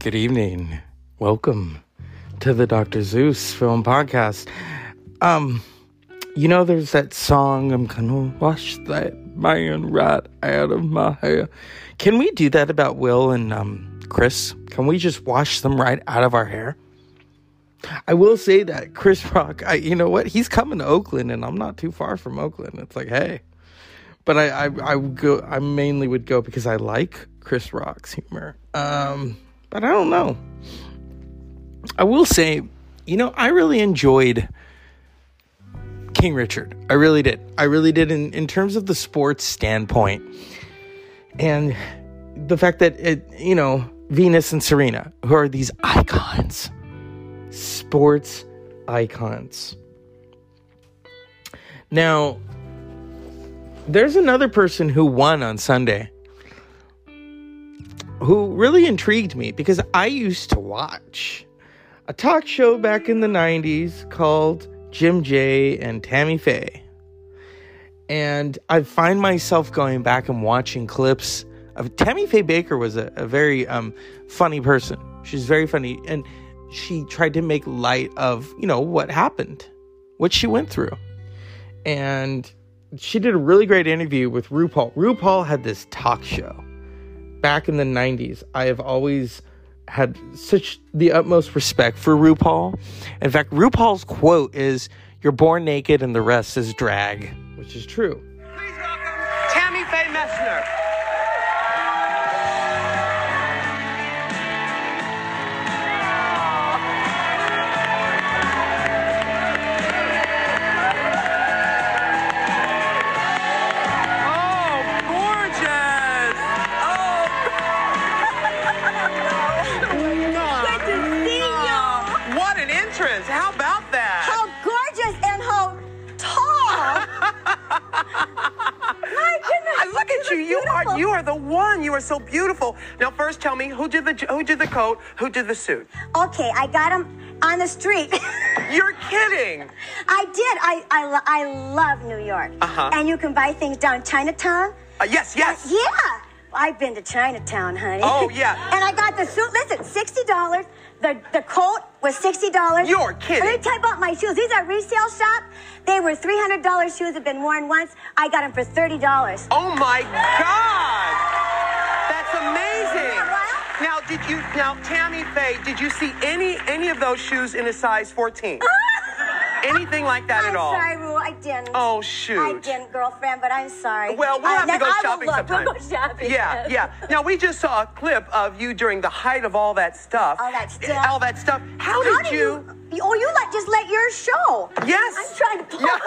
Good evening. Welcome to the Dr. Zeus Film Podcast. Um, you know, there's that song, I'm gonna wash that man right out of my hair. Can we do that about Will and um, Chris? Can we just wash them right out of our hair? I will say that Chris Rock, I, you know what? He's coming to Oakland, and I'm not too far from Oakland. It's like, hey, but I, I, I go. I mainly would go because I like Chris Rock's humor. Um, but I don't know. I will say, you know, I really enjoyed King Richard. I really did. I really did in, in terms of the sports standpoint. And the fact that it, you know, Venus and Serena, who are these icons, sports icons. Now, there's another person who won on Sunday who really intrigued me because I used to watch a talk show back in the 90s called Jim Jay and Tammy Faye. And I find myself going back and watching clips of Tammy Faye Bakker was a, a very um, funny person. She's very funny. And she tried to make light of, you know, what happened, what she went through. And she did a really great interview with RuPaul. RuPaul had this talk show back in the 90s. I have always had such the utmost respect for RuPaul. In fact, RuPaul's quote is, You're born naked and the rest is drag, which is true. Please welcome Tammy Faye Messner. So beautiful. Now, first, tell me who did the who did the coat, who did the suit. Okay, I got him on the street. You're kidding. I did. I I, lo- I love New York. Uh-huh. And you can buy things down Chinatown. Uh, yes, yes. Yeah. I've been to Chinatown, honey. Oh, yeah. and I got the suit. Listen, sixty dollars. The the coat was sixty dollars. You're kidding. Let me tell you about my shoes. These are resale shop. They were three hundred dollars shoes. Have been worn once. I got them for thirty dollars. Oh my God! Did you now Tammy Faye? Did you see any any of those shoes in a size 14? Anything like that I'm at all? sorry, Rue. I didn't. Oh shoot. I didn't, girlfriend, but I'm sorry. Well, we'll Uh, have to go I will shopping look. sometime. We'll go shopping. Yeah, yeah. Now we just saw a clip of you during the height of all that stuff. All that stuff. All that stuff. How, How did you? you? Oh, you let just let yours show. Yes. I'm trying to pull Yeah.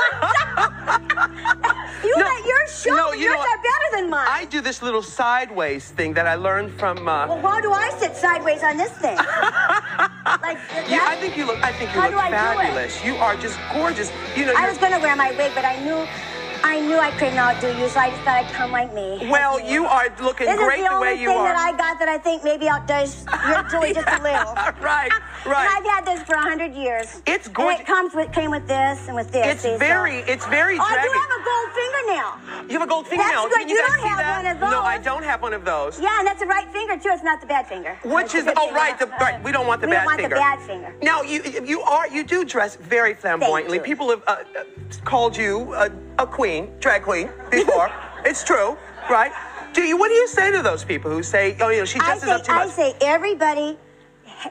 You No, let yours show. no, you yours are better than mine. I do this little sideways thing that I learned from. Uh, well, why do I sit sideways on this thing? like you, I think you look. I think you How look do I do it? fabulous. You are just gorgeous. You know. I was gonna wear my wig, but I knew, I knew I couldn't outdo you, so I just thought I'd come like me. Well, you are looking This great is the, the only way you thing that I got that I think maybe outdoes your Julie just a little. right, And right. I've had this for a hundred years. It's And gorgeous. it comes with came with this and with this. It's see, so- very, it's very Oh, I do have a gold fingernail. You have a gold fingernail. That's good. Can You guys don't have that? one of those. No, I don't have one of those. Yeah, and that's the right finger too. It's not the bad finger. Which is the oh right, the, right. We don't want the we bad don't want finger. the bad finger. Now you you are you do dress very flamboyantly. People have uh, uh, called you a, a queen, drag queen before. it's true, right? Do you? What do you say to those people who say, oh, you know, she I dresses say, up too much"? I say everybody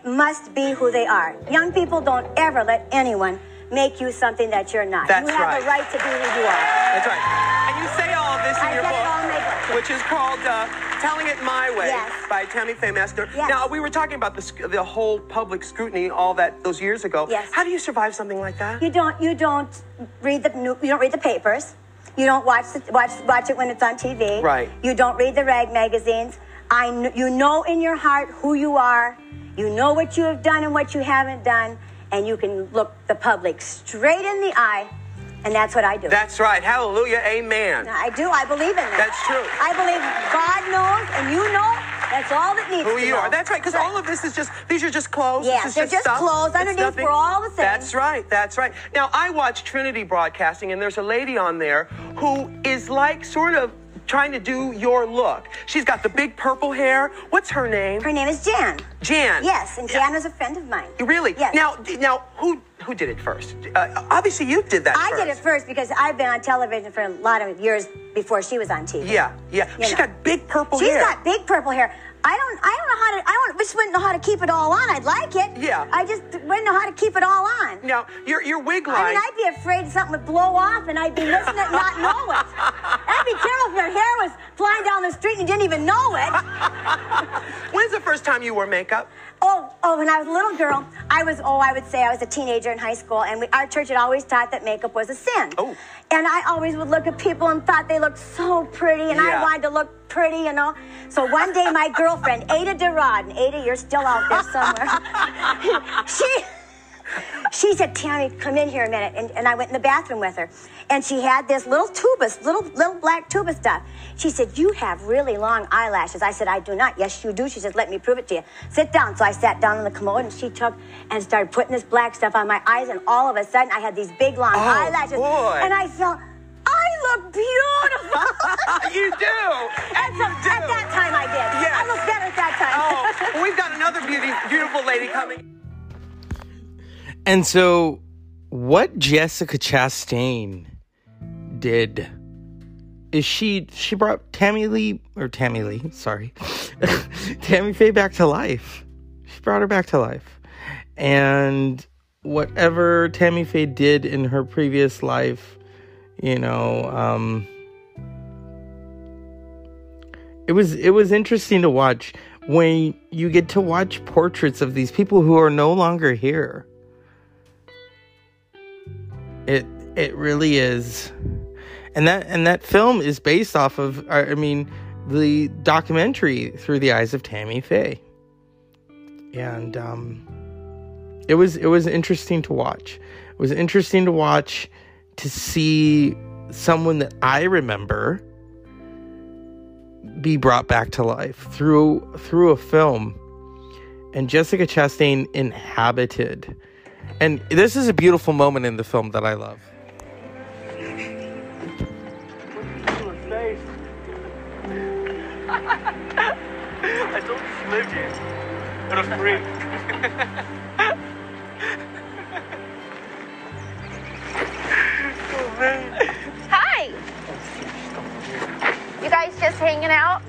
must be who they are. Young people don't ever let anyone make you something that you're not. That's you have right. the right to be who you are. That's right. And you say all of this in I your book, all in my book. which is called uh, "Telling It My Way" Yes. by Tammy Faye Messner. Yes. Now we were talking about the the whole public scrutiny, all that those years ago. Yes. How do you survive something like that? You don't you don't read the you don't read the papers. You don't watch the, watch watch it when it's on TV. Right. You don't read the rag magazines. I kn- you know in your heart who you are. You know what you have done and what you haven't done, and you can look the public straight in the eye, and that's what I do. That's right. Hallelujah. Amen. I do. I believe in that. That's true. I believe God knows, and you know. That's all that needs Who to you know. are. That's right, because all of this is just, these are just clothes. Is they're just stuff. clothes. Underneath, we're all the same. That's right, that's right. Now, I watch Trinity Broadcasting, and there's a lady on there who is like sort of trying to do your look. She's got the big purple hair. What's her name? Her name is Jan. Jan. Yes, and Jan is a friend of mine. Really? Yes. Now, now, who who did it first? Uh, obviously, you did that. I first. did it first because I've been on television for a lot of years before she was on TV. Yeah, yeah. You She's know. got big purple She's hair. She's got big purple hair. I don't. I don't know how to. I don't, just wouldn't know how to keep it all on. I'd like it. Yeah. I just wouldn't know how to keep it all on. Now, your your wig line. I mean, I'd be afraid something would blow off and I'd be missing it and not know it. I'd be careful if your hair was flying down the street and you didn't even know it. When's the first time you wore makeup? Oh, oh, when I was a little girl, I was, oh, I would say I was a teenager in high school, and we, our church had always taught that makeup was a sin. Oh. And I always would look at people and thought they looked so pretty, and Yeah. I wanted to look pretty, you know. So one day, my girlfriend, Ada Derod, and Ada, you're still out there somewhere, she. She said, Tammy, come in here a minute. And, and I went in the bathroom with her. And she had this little tuba, little, little black tuba stuff. She said, You have really long eyelashes. I said, I do not. Yes, you do. She said, Let me prove it to you. Sit down. So I sat down on the commode and she took and started putting this black stuff on my eyes. And all of a sudden, I had these big, long oh, eyelashes. boy. And I felt, I look beautiful. you do. and so you do. at that time, I did. Yes. I looked better at that time. Oh, well, we've got another beauty, beautiful lady coming. And so, what Jessica Chastain did. Is she she brought Tammy Lee or Tammy Lee, sorry, Tammy Faye back to life. She brought her back to life, and whatever Tammy Faye did in her previous life, you know, um, it was it was interesting to watch when you get to watch portraits of these people who are no longer here. It it really is and that and that film is based off of uh, i mean the documentary through the eyes of tammy faye. And um it was it was interesting to watch. It was interesting to watch to see someone that i remember be brought back to life through through a film. And jessica chastain inhabited. And this is a beautiful moment in the film that I love. Told you she lived here. What a freak. Hi. You guys just hanging out?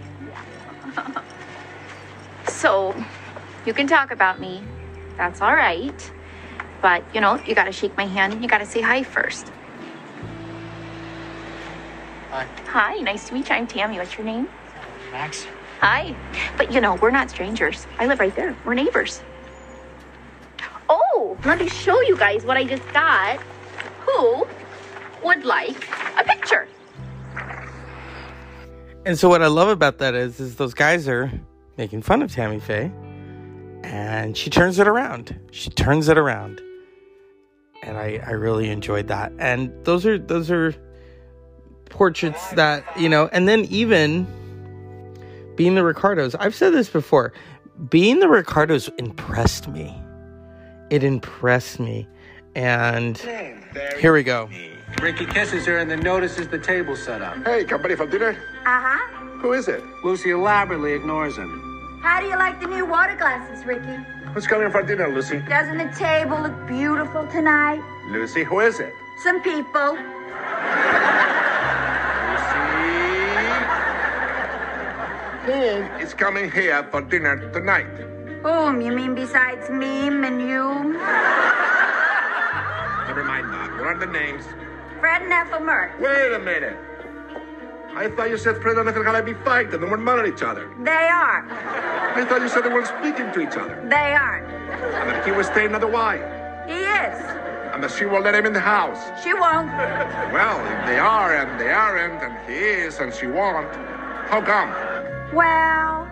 so, you can talk about me. That's all right. But, you know, you gotta shake my hand and you gotta say hi first. Hi. Hi, nice to meet you. I'm Tammy. What's your name? Max. Hi. But, you know, we're not strangers. I live right there. We're neighbors. Oh, let me show you guys what I just got. Who would like a picture? And so what I love about that is is those guys are making fun of Tammy Faye and she turns it around. She turns it around. And I, I really enjoyed that. And those are those are portraits that, you know, and then even being the Ricardos. I've said this before. Being the Ricardos impressed me. It impressed me. And here we go. Ricky kisses her and then notices the table set up. Hey, company for dinner? Uh huh. Who is it? Lucy elaborately ignores him. How do you like the new water glasses, Ricky? Who's coming for dinner, Lucy? Doesn't the table look beautiful tonight? Lucy, who is it? Some people. Who is coming here for dinner tonight? Whom? You mean besides me and you? Never mind that. What are the names? Fred and Ethel Mertz. Wait a minute. I thought you said Fred and Ethel had to be fighting. And they weren't mad at each other. They are. I thought you said they weren't speaking to each other. They aren't. And that he was staying at the Y. He is. And that she won't let him in the house. She won't. Well, if they are and they aren't, and he is and she won't, how come? Well,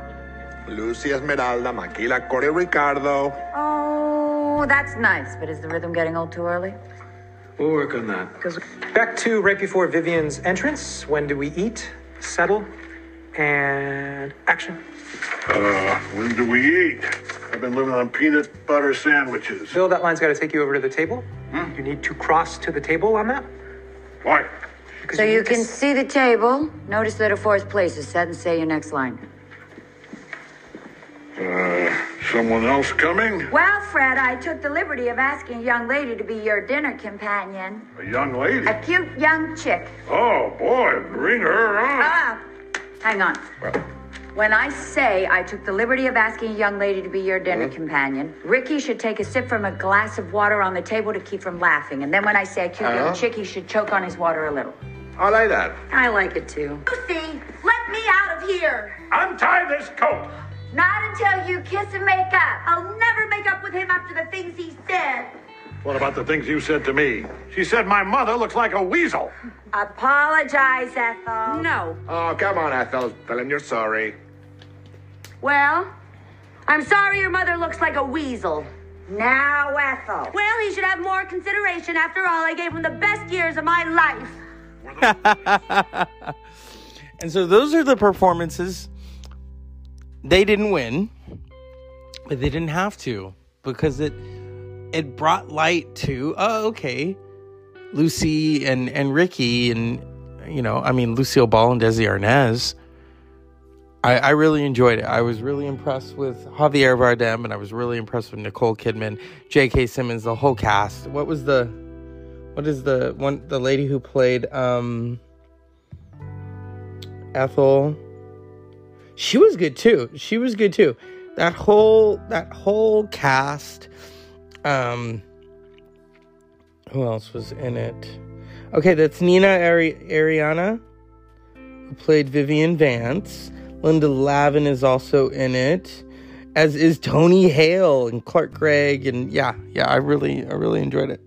Lucy Esmeralda, McGillicuddy Ricardo. oh, that's nice. But is the rhythm getting old too early? We'll work on that. Back to right before Vivian's entrance. When do we eat? Settle. And action. Uh, when do we eat? I've been living on peanut butter sandwiches. Bill, that line's got to take you over to the table. You need to cross to the table on that. Why? So you can see the table. Notice that a fourth place is set and say your next line. Uh, someone else coming? Well, Fred, I took the liberty of asking a young lady to be your dinner companion. A young lady? A cute young chick. Oh, boy, bring her on. Ah, hang on. Well. When I say I took the liberty of asking a young lady to be your dinner companion, Ricky should take a sip from a glass of water on the table to keep from laughing. And then when I say a cute Uh-huh. young chick, he should choke on his water a little. I like that. I like it too. Lucy, let me out of here. Untie this coat. Not until you kiss and make up. I'll never make up with him after the things he said. What about the things you said to me? She said my mother looks like a weasel. Apologize, Ethel. No. Oh, come on, Ethel. Tell him you're sorry. Well, I'm sorry your mother looks like a weasel. Now, Ethel. Well, he should have more consideration. After all, I gave him the best years of my life. And so those are the performances. They didn't win, but they didn't have to because it it brought light to oh okay, Lucy and and Ricky and you know I mean Lucille Ball and Desi Arnaz. I, I really enjoyed it. I was really impressed with Javier Bardem, and I was really impressed with Nicole Kidman, J.K. Simmons, the whole cast. What was the, what is the one the lady who played um, Ethel? She was good too. She was good too. That whole that whole cast. Um, who else was in it? Okay, that's Nina Ari- Arianda, who played Vivian Vance. Linda Lavin is also in it, as is Tony Hale and Clark Gregg, and yeah, yeah, I really, I really enjoyed it.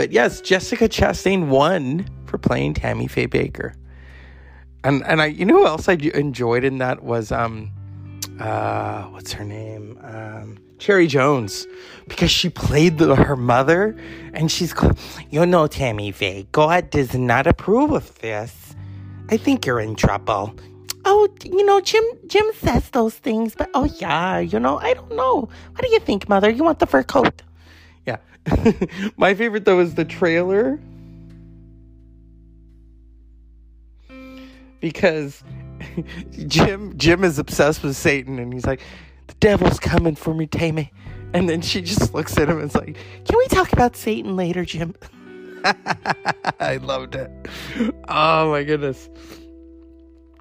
But yes, Jessica Chastain won for playing Tammy Faye Bakker, and and I, you know who else I enjoyed in that was um, uh, what's her name? Um, Cherry Jones, because she played the, her mother, and she's, you know, Tammy Faye, God does not approve of this. I think you're in trouble. Oh, you know, Jim Jim says those things, but oh yeah, you know, I don't know. What do you think, mother? You want the fur coat? Yeah. My favorite though is the trailer. Because Jim Jim is obsessed with Satan and he's like, The devil's coming for me, Tammy. And then she just looks at him and is like, Can we talk about Satan later, Jim? I loved it. Oh my goodness.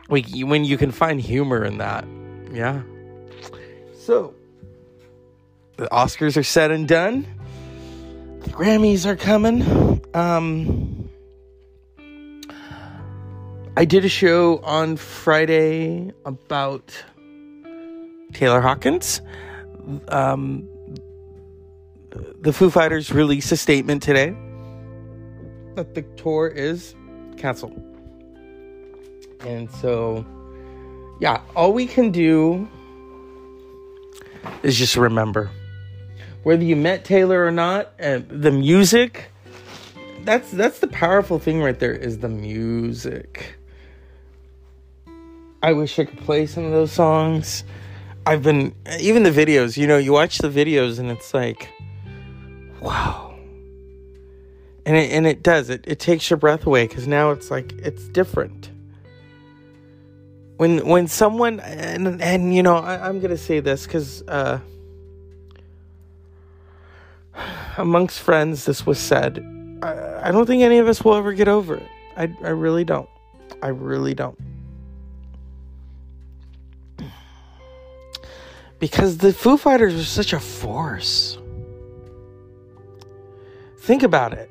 Like when you can find humor in that. Yeah. So the Oscars are said and done. The Grammys are coming. Um I did a show on Friday about Taylor Hawkins. Um the Foo Fighters released a statement today that the tour is canceled. And so, yeah, all we can do is just remember whether you met Taylor or not, and the music. That's that's the powerful thing right there is the music. I wish I could play some of those songs. I've been even the videos, you know, you watch the videos and it's like wow. And it and it does. It it takes your breath away cuz now it's like it's different when when someone and and you know I, I'm gonna say this because uh, amongst friends this was said. I, I don't think any of us will ever get over it. I I really don't. I really don't. Because the Foo Fighters are such a force. Think about it.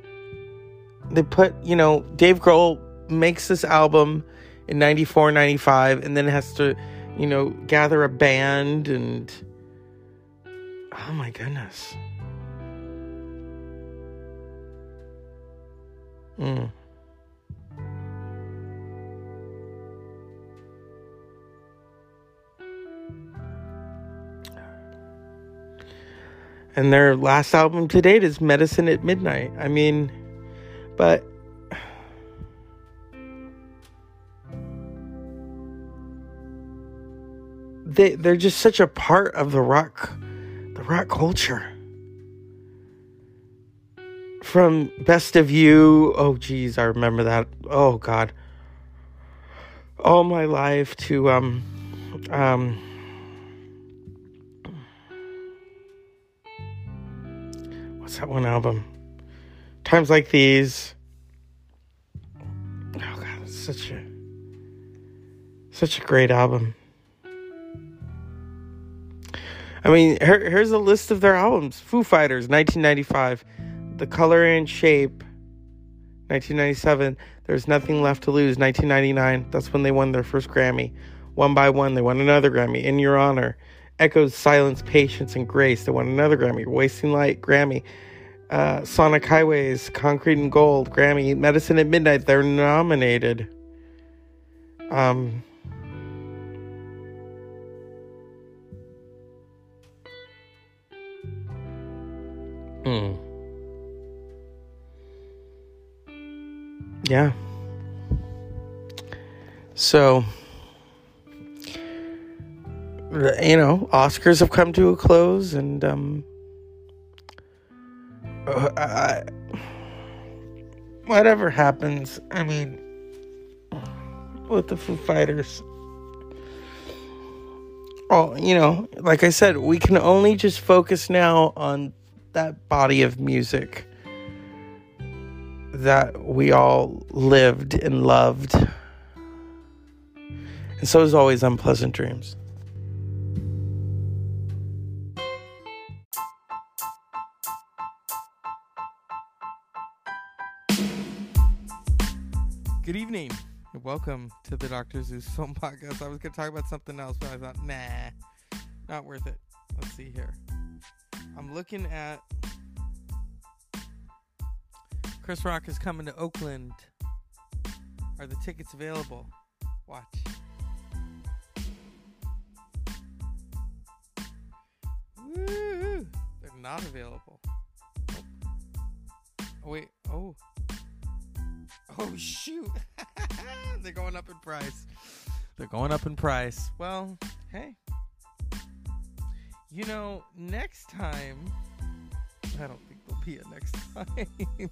They put, you know, Dave Grohl makes this album in 94 95 and then has to you know gather a band and oh my goodness mm. and their last album to date is medicine at midnight i mean but they they're just such a part of the rock the rock culture from Best of You. Oh, geez, I remember that. Oh, God. All my life to, um, um, what's that one album? Times Like These. Oh, God, it's such a, such a great album. I mean, here, here's a list of their albums Foo Fighters, 1995. The Color and Shape, 1997. There's Nothing Left to Lose, 1999. That's when they won their first Grammy. One by One, they won another Grammy. In Your Honor. Echoes, Silence, Patience, and Grace, they won another Grammy. Wasting Light, Grammy. Uh, Sonic Highways, Concrete and Gold, Grammy. Medicine at Midnight, they're nominated. Um, Hmm. Yeah. So, you know, Oscars have come to a close, and um, uh, I, whatever happens, I mean, with the Foo Fighters, oh, you know, like I said, we can only just focus now on that body of music that we all lived and loved. And so is always unpleasant dreams. Good evening. Welcome to the Dr. Zeus Film Podcast. I was going to talk about something else, but I thought, nah, not worth it. Let's see here. I'm looking at Chris Rock is coming to Oakland. Are the tickets available? Watch. Woo! They're not available. Oh, oh wait. Oh. Oh shoot. They're going up in price. They're going up in price. Well, hey. You know, next time I don't there'll be a next time.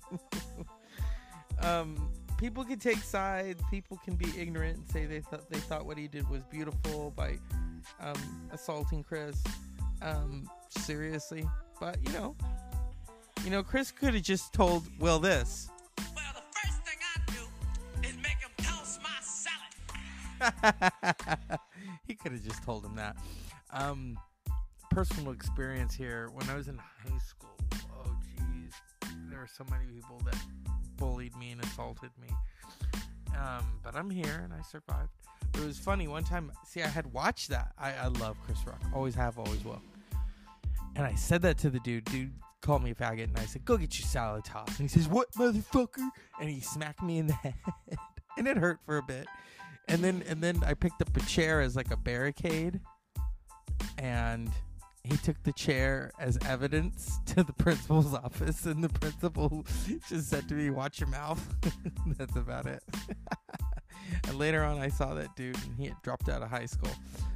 um, people can take sides. People can be ignorant and say they thought they thought what he did was beautiful by um, assaulting Chris. Um, seriously, but you know, you know, Chris could have just told Will this. Well, the first thing I do is make him toast my salad. he could have just told him that. Um, personal experience here. When I was in high school, there were so many people that bullied me and assaulted me. Um, but I'm here and I survived. It was funny. One time, see, I had watched that. I, I love Chris Rock. Always have, always will. And I said that to the dude. Dude called me a faggot, and I said, "Go get your salad toss." And he says, "What, motherfucker?" And he smacked me in the head, and it hurt for a bit. And then, and then I picked up a chair as like a barricade, and he took the chair as evidence to the principal's office, and the principal just said to me, "Watch your mouth." That's about it. and later on, I saw that dude, and he had dropped out of high school,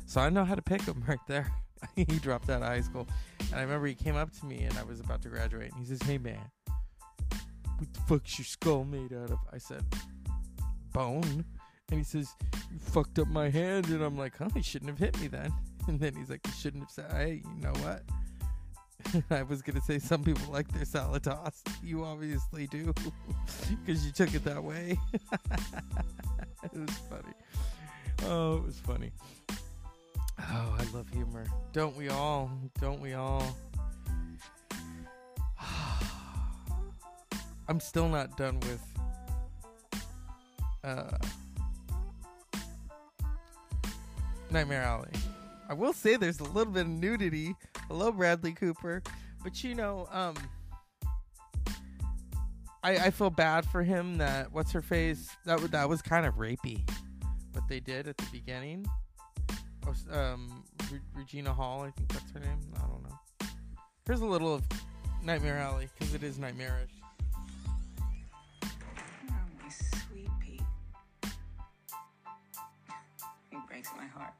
so I know how to pick him right there. he dropped out of high school, and I remember he came up to me, and I was about to graduate, and he says, "Hey man, what the fuck's your skull made out of?" I said, "Bone." And he says, "You fucked up my hand," and I'm like, "Huh? You shouldn't have hit me then." And then he's like, "You shouldn't have said." Hey, you know what? I was gonna say some people like their salad tossed. You obviously do, because you took it that way. it was funny. Oh, it was funny. Oh, I love humor. Don't we all? Don't we all? I'm still not done with uh, Nightmare Alley. I will say there's a little bit of nudity. Hello, Bradley Cooper. But you know, um, I I feel bad for him that what's her face that that was kind of rapey, what they did at the beginning. Or, Um, Re- Regina Hall, I think that's her name. I don't know. Here's a little of Nightmare Alley because it is nightmarish. Oh, my sweet Pete. He breaks my heart.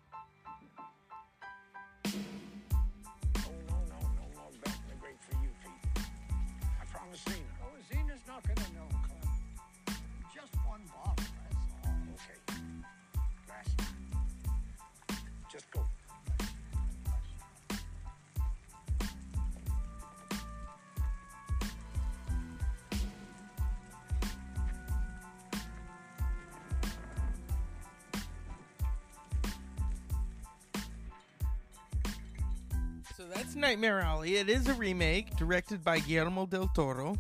That's Nightmare Alley. It is a remake directed by Guillermo del Toro.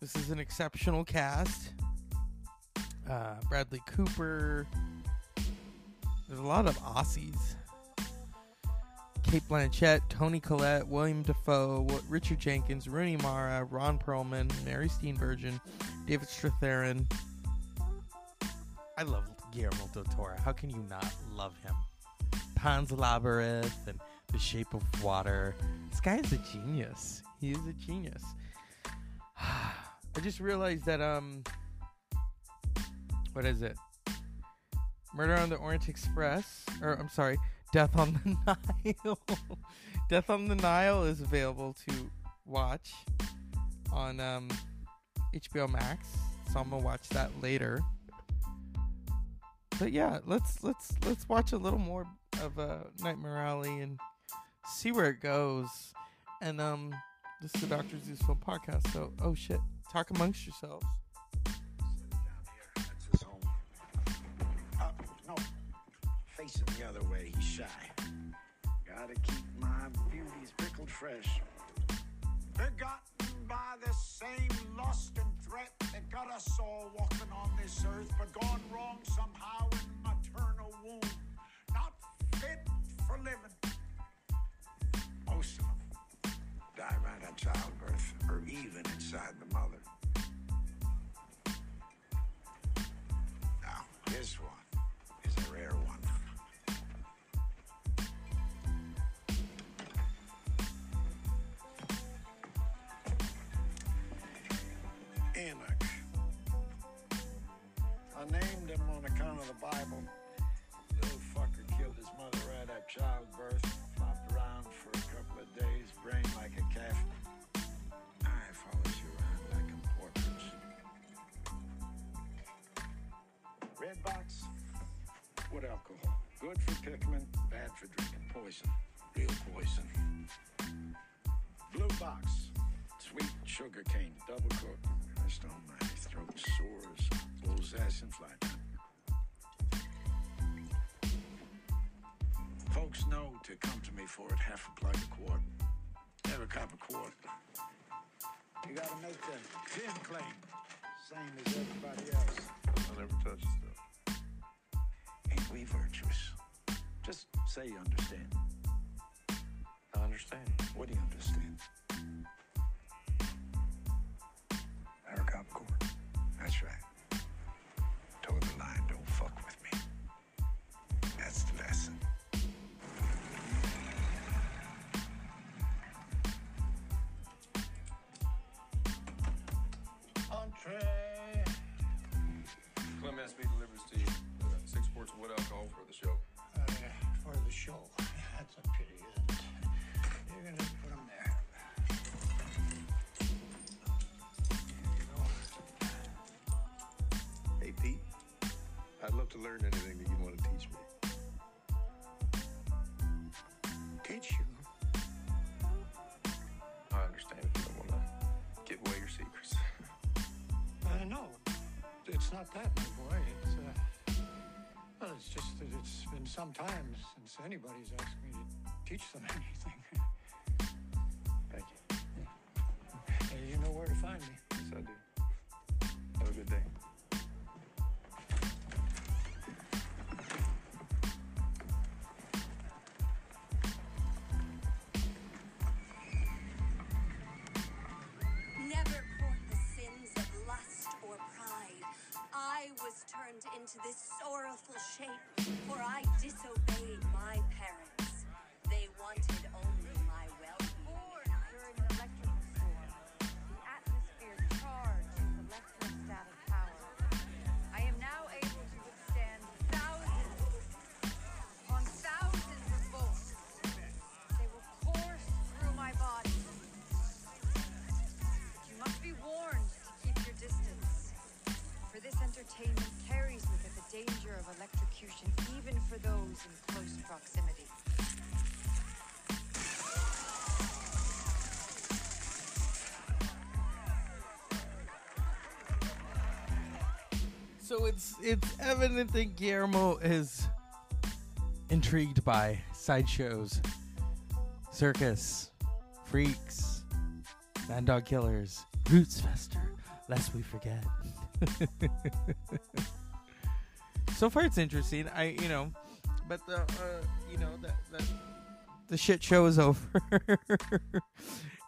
This is an exceptional cast. Uh, Bradley Cooper. There's a lot of Aussies. Cate Blanchett, Toni Collette, William Dafoe, Richard Jenkins, Rooney Mara, Ron Perlman, Mary Steenburgen, David Strathairn. I love Guillermo del Toro. How can you not love him? Pan's Labyrinth and The Shape of Water. This guy is a genius. He is a genius. I just realized that um what is it? Murder on the Orient Express or I'm sorry, Death on the Nile. Death on the Nile is available to watch on um HBO Max. So I'm to watch that later. But yeah, let's let's let's watch a little more of uh, Nightmare Alley and see where it goes. And um, this is the Doctor Zeus Film Podcast. So oh shit, talk amongst yourselves. Home. Uh, no. Facing the other way, he's shy. Gotta keep my beauties pickled fresh. Begotten by the same lust and threat that got us all walking on this earth, but gone wrong somehow in maternal womb. Not fit for living. Most of them die right at childbirth, or even inside the mother. Now, this one is a rare one. Enoch. I named him on account of the Bible. Little fucker killed his mother right at childbirth, Red box, wood alcohol. Good for pickling, bad for drinking. Poison, real poison. Blue box, sweet sugar cane, double cooked. Rest on my throat sores, bull's ass and fly. Folks know to come to me for it, half a plug a quart. Have a cup a quart. You gotta make the fin clean, same as everybody else. I never touch stuff. We virtuous? Just say you understand. I understand. What do you understand? It's not that, my boy. It's, uh, well, it's just that it's been some time since anybody's asked me to teach them anything. Thank you. Hey, you know where to find me. Into this sorrowful shape, for I disobeyed even for those in close proximity. So it's it's evident that Guillermo is intrigued by sideshows, circus, freaks, man dog killers, roots fester, lest we forget. so far, it's interesting. I you know, but the uh, you know the, the the shit show is over.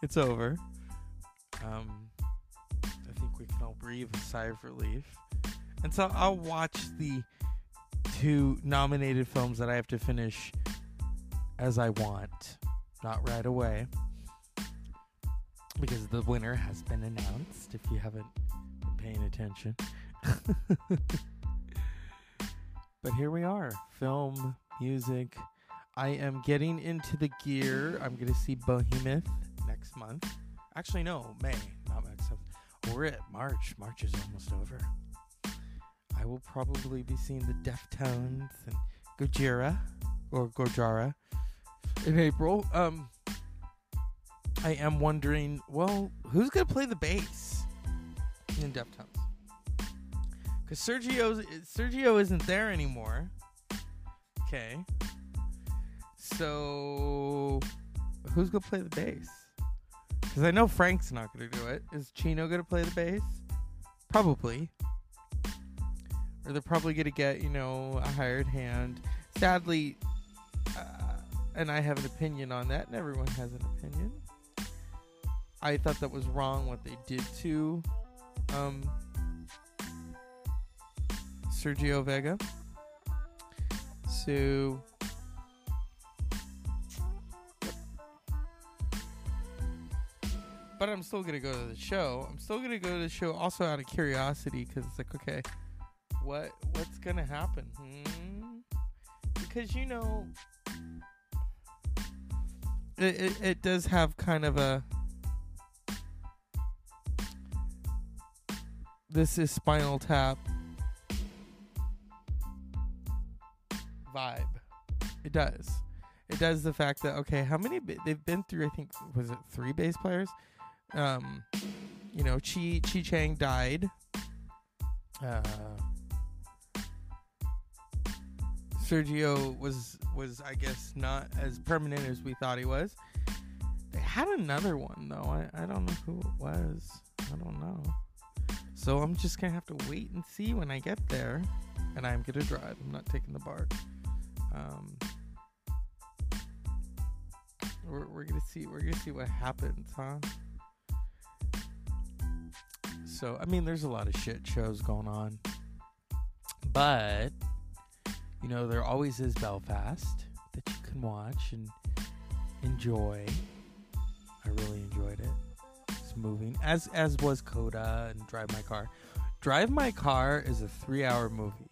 it's over. Um, I think we can all breathe a sigh of relief. And so I'll watch the two nominated films that I have to finish as I want, not right away. Because the winner has been announced, if you haven't been paying attention. but here we are film, music. I am getting into the gear. I'm going to see Behemoth next month. Actually, no, May, not next month. We're at March. March is almost over. I will probably be seeing the Deftones and Gojira or Gojara in April. Um, I am wondering, well, who's gonna play the bass in Deftones? Because Sergio Sergio isn't there anymore. Okay, so who's gonna play the bass? Because I know Frank's not gonna do it. Is Chino gonna play the bass? Probably or they're probably to get, you know, a hired hand. Sadly, uh, and I have an opinion on that, and everyone has an opinion. I thought that was wrong what they did to um, Sergio Vega. So. But I'm still gonna go to the show. I'm still gonna go to the show also out of curiosity because it's like, okay, what what's gonna happen hmm? because you know it, it, it does have kind of a this is spinal tap vibe it does it does the fact that okay how many ba- they've been through i think was it three bass players um you know chi chi Cheng died uh Sergio was was I guess not as permanent as we thought he was. They had another one though. I, I don't know who it was. I don't know. So I'm just gonna have to wait and see when I get there. And I'm gonna drive. I'm not taking the BART. Um, we're, we're gonna see. We're gonna see what happens, huh? So I mean, there's a lot of shit shows going on, but you know, there always is Belfast that you can watch and enjoy. I really enjoyed it. It's moving, as as was Coda and Drive My Car. Drive My Car is a three-hour movie.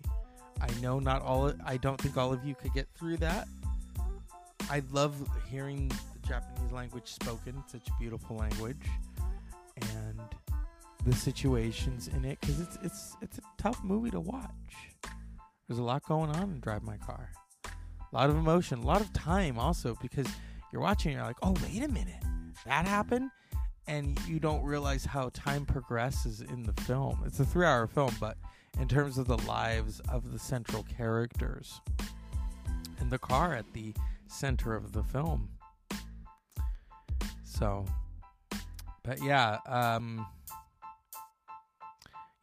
I know not all. I don't think all of you could get through that. I love hearing the Japanese language spoken. Such a beautiful language, and the situations in it because it's it's it's a tough movie to watch. There's a lot going on in Drive My Car. A lot of emotion, a lot of time also because you're watching, you're like, oh, wait a minute, that happened? And you don't realize how time progresses in the film. It's a three hour film, but in terms of the lives of the central characters and the car at the center of the film. So, but yeah, um,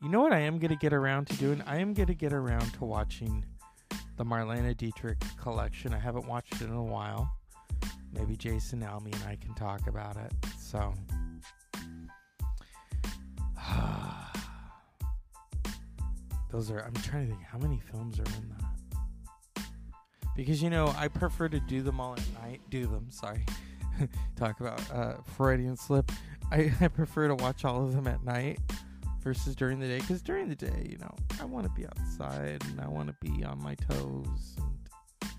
you know what I am going to get around to doing? I am going to get around to watching the Marlene Dietrich collection. I haven't watched it in a while. Maybe Jason Almy and I can talk about it. So. Those are, I'm trying to think, how many films are in that? Because, you know, I prefer to do them all at night. Do them, sorry. Talk about uh, Freudian slip. I, I prefer to watch all of them at night versus during the day because during the day you know i want to be outside and i want to be on my toes and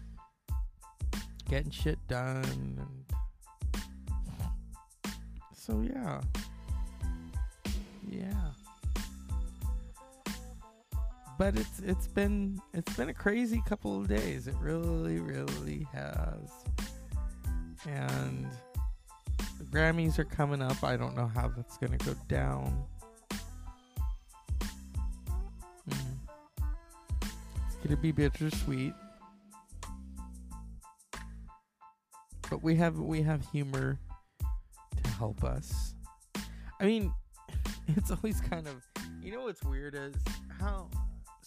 getting shit done and so yeah yeah but it's it's been it's been a crazy couple of days. It really really has. And the Grammys are coming up. I don't know how that's to go down. Hmm. It's to be bittersweet. But we have we have humor to help us. I mean, it's always kind of you know what's weird is how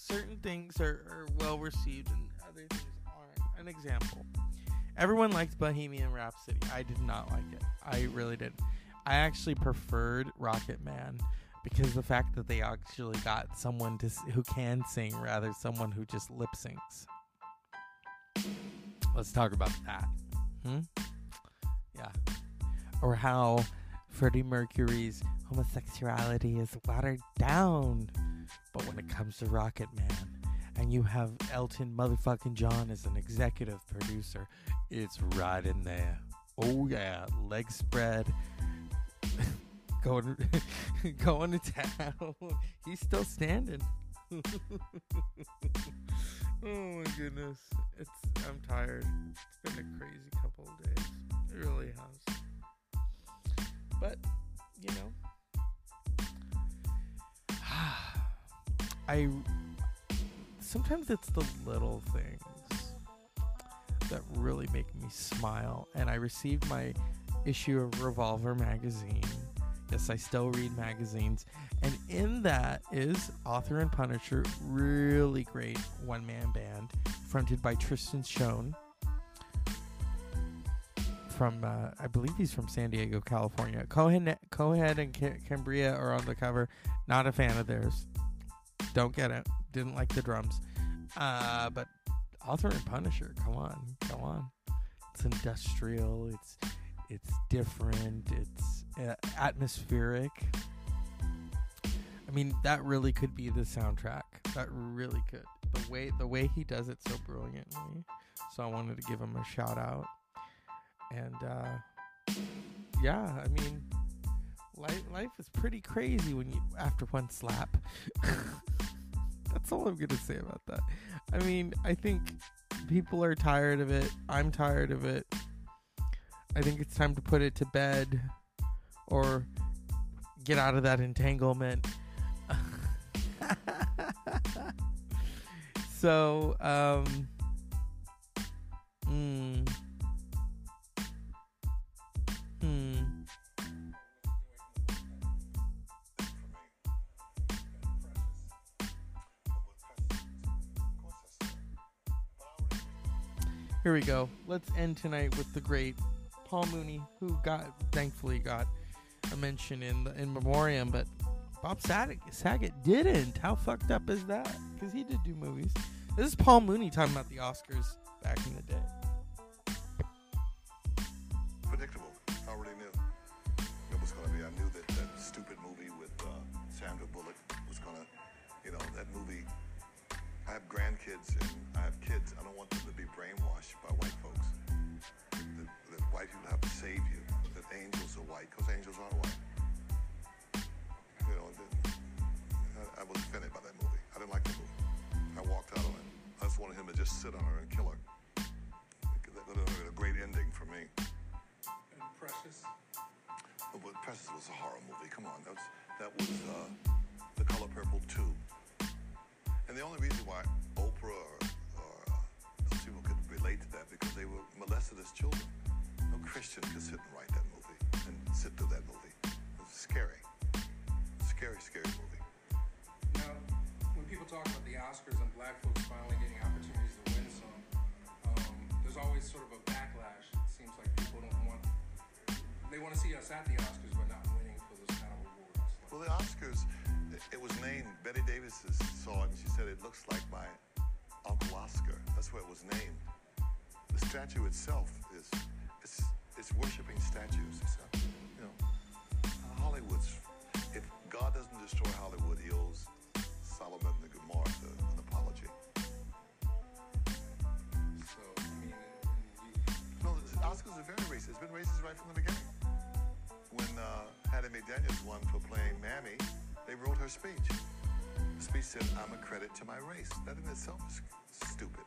certain things are, are well received and other things aren't. An example. Everyone liked Bohemian Rhapsody. I did not like it. I really did. I actually preferred Rocket Man because the fact that they actually got someone to who can sing rather someone who just lip syncs. Let's talk about that. Hmm? Yeah. Or how Freddie Mercury's homosexuality is watered down. But when it comes to Rocket Man, and you have Elton motherfucking John as an executive producer, it's right in there. Oh yeah, leg spread, going going to town. He's still standing. oh my goodness, it's I'm tired. It's been a crazy couple of days. It really has. But you know, I sometimes it's the little things that really make me smile. And I received my issue of Revolver magazine. Yes, I still read magazines. And in that is Author and Punisher, really great one man band, fronted by Tristan Shone. From, uh, I believe he's from San Diego, California. Coheed, Coheed and Cambria are on the cover. Not a fan of theirs. Don't get it. Didn't like the drums. Uh, but Author and Punisher, come on, come on. It's industrial. It's it's different. It's uh, atmospheric. I mean, that really could be the soundtrack. That really could. The way the way he does it so brilliantly. So I wanted to give him a shout out. And uh, yeah, I mean, life life is pretty crazy when you after one slap. That's all I'm gonna say about that. I mean, I think people are tired of it. I'm tired of it. I think it's time to put it to bed or get out of that entanglement. so, um, hmm, Here we go. Let's end tonight with the great Paul Mooney, who got thankfully got a mention in the in memoriam, but Bob Saget, didn't. How fucked up is that? Because he did do movies. This is Paul Mooney talking about the Oscars back in the day. Predictable. I already knew it was going to be. I knew that that stupid movie with uh, Sandra Bullock was going to, you know, that movie. I have grandkids and I have kids. I don't want them to be brainwashed by white folks. That, that white people have to save you. That angels are white because angels are white. You know, that, I, I was offended by that movie. I didn't like the movie. I walked out on it. I just wanted him to just sit on her and kill her. That would have been a great ending for me. And Precious. But Precious was a horror movie. Come on, that was that was uh, The Color Purple two. And the only reason why Oprah or, or uh, those people could relate to that because they were molested as children. No Christian could sit and write that movie and sit through that movie. It was scary, scary, scary movie. Now, when people talk about the Oscars and black folks finally getting opportunities to win some, um, there's always sort of a backlash. It seems like people don't want, they want to see us at the Oscars, but not winning for those kind of awards. Well, the Oscars, it, was named. Bette Davis saw it and she said it looks like my Uncle Oscar. That's where it was named. The statue itself is it's it's worshiping statues. It's a, you know Hollywood's. If God doesn't destroy Hollywood, He owes Sodom and Gomorrah an apology. So, I mean, No, Oscars are very racist. It's been racist right from the beginning. When uh, Hattie McDaniels won for playing Mammy, they wrote her speech. The speech said, I'm a credit to my race. That in itself is stupid.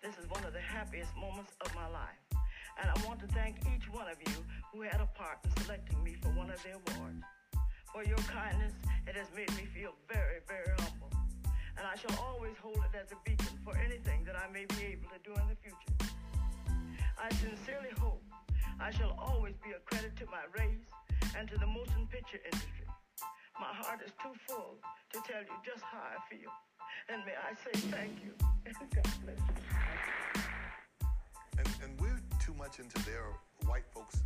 This is one of the happiest moments of my life. And I want to thank each one of you who had a part in selecting me for one of the awards. For your kindness, it has made me feel very, very humble. And I shall always hold it as a beacon for anything that I may be able to do in the future. I sincerely hope I shall always be a credit to my race and to the motion picture industry. My heart is too full to tell you just how I feel. And may I say thank you. God bless you. And, and we're too much into their white folks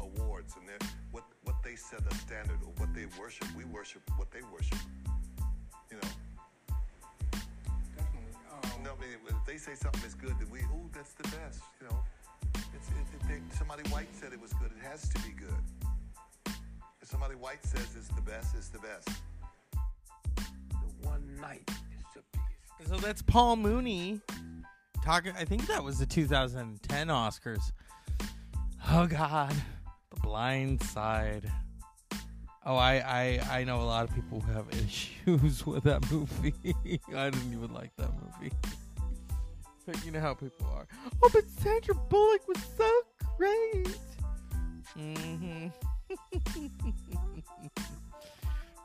awards and their, what, what they set a standard or what they worship. We worship what they worship. You know? Definitely. Um, no, I mean, if they say something is good, then we, ooh, that's the best. You know, it's, it, it, they, somebody white said it was good. It has to be good. If somebody white says it's the best, it's the best. The one night So that's Paul Mooney talking. I think that was the 2010 Oscars. Oh God, The Blind Side. Oh, I, I I know a lot of people who have issues with that movie. I didn't even like that movie. But you know how people are. Oh, but Sandra Bullock was so great. hmm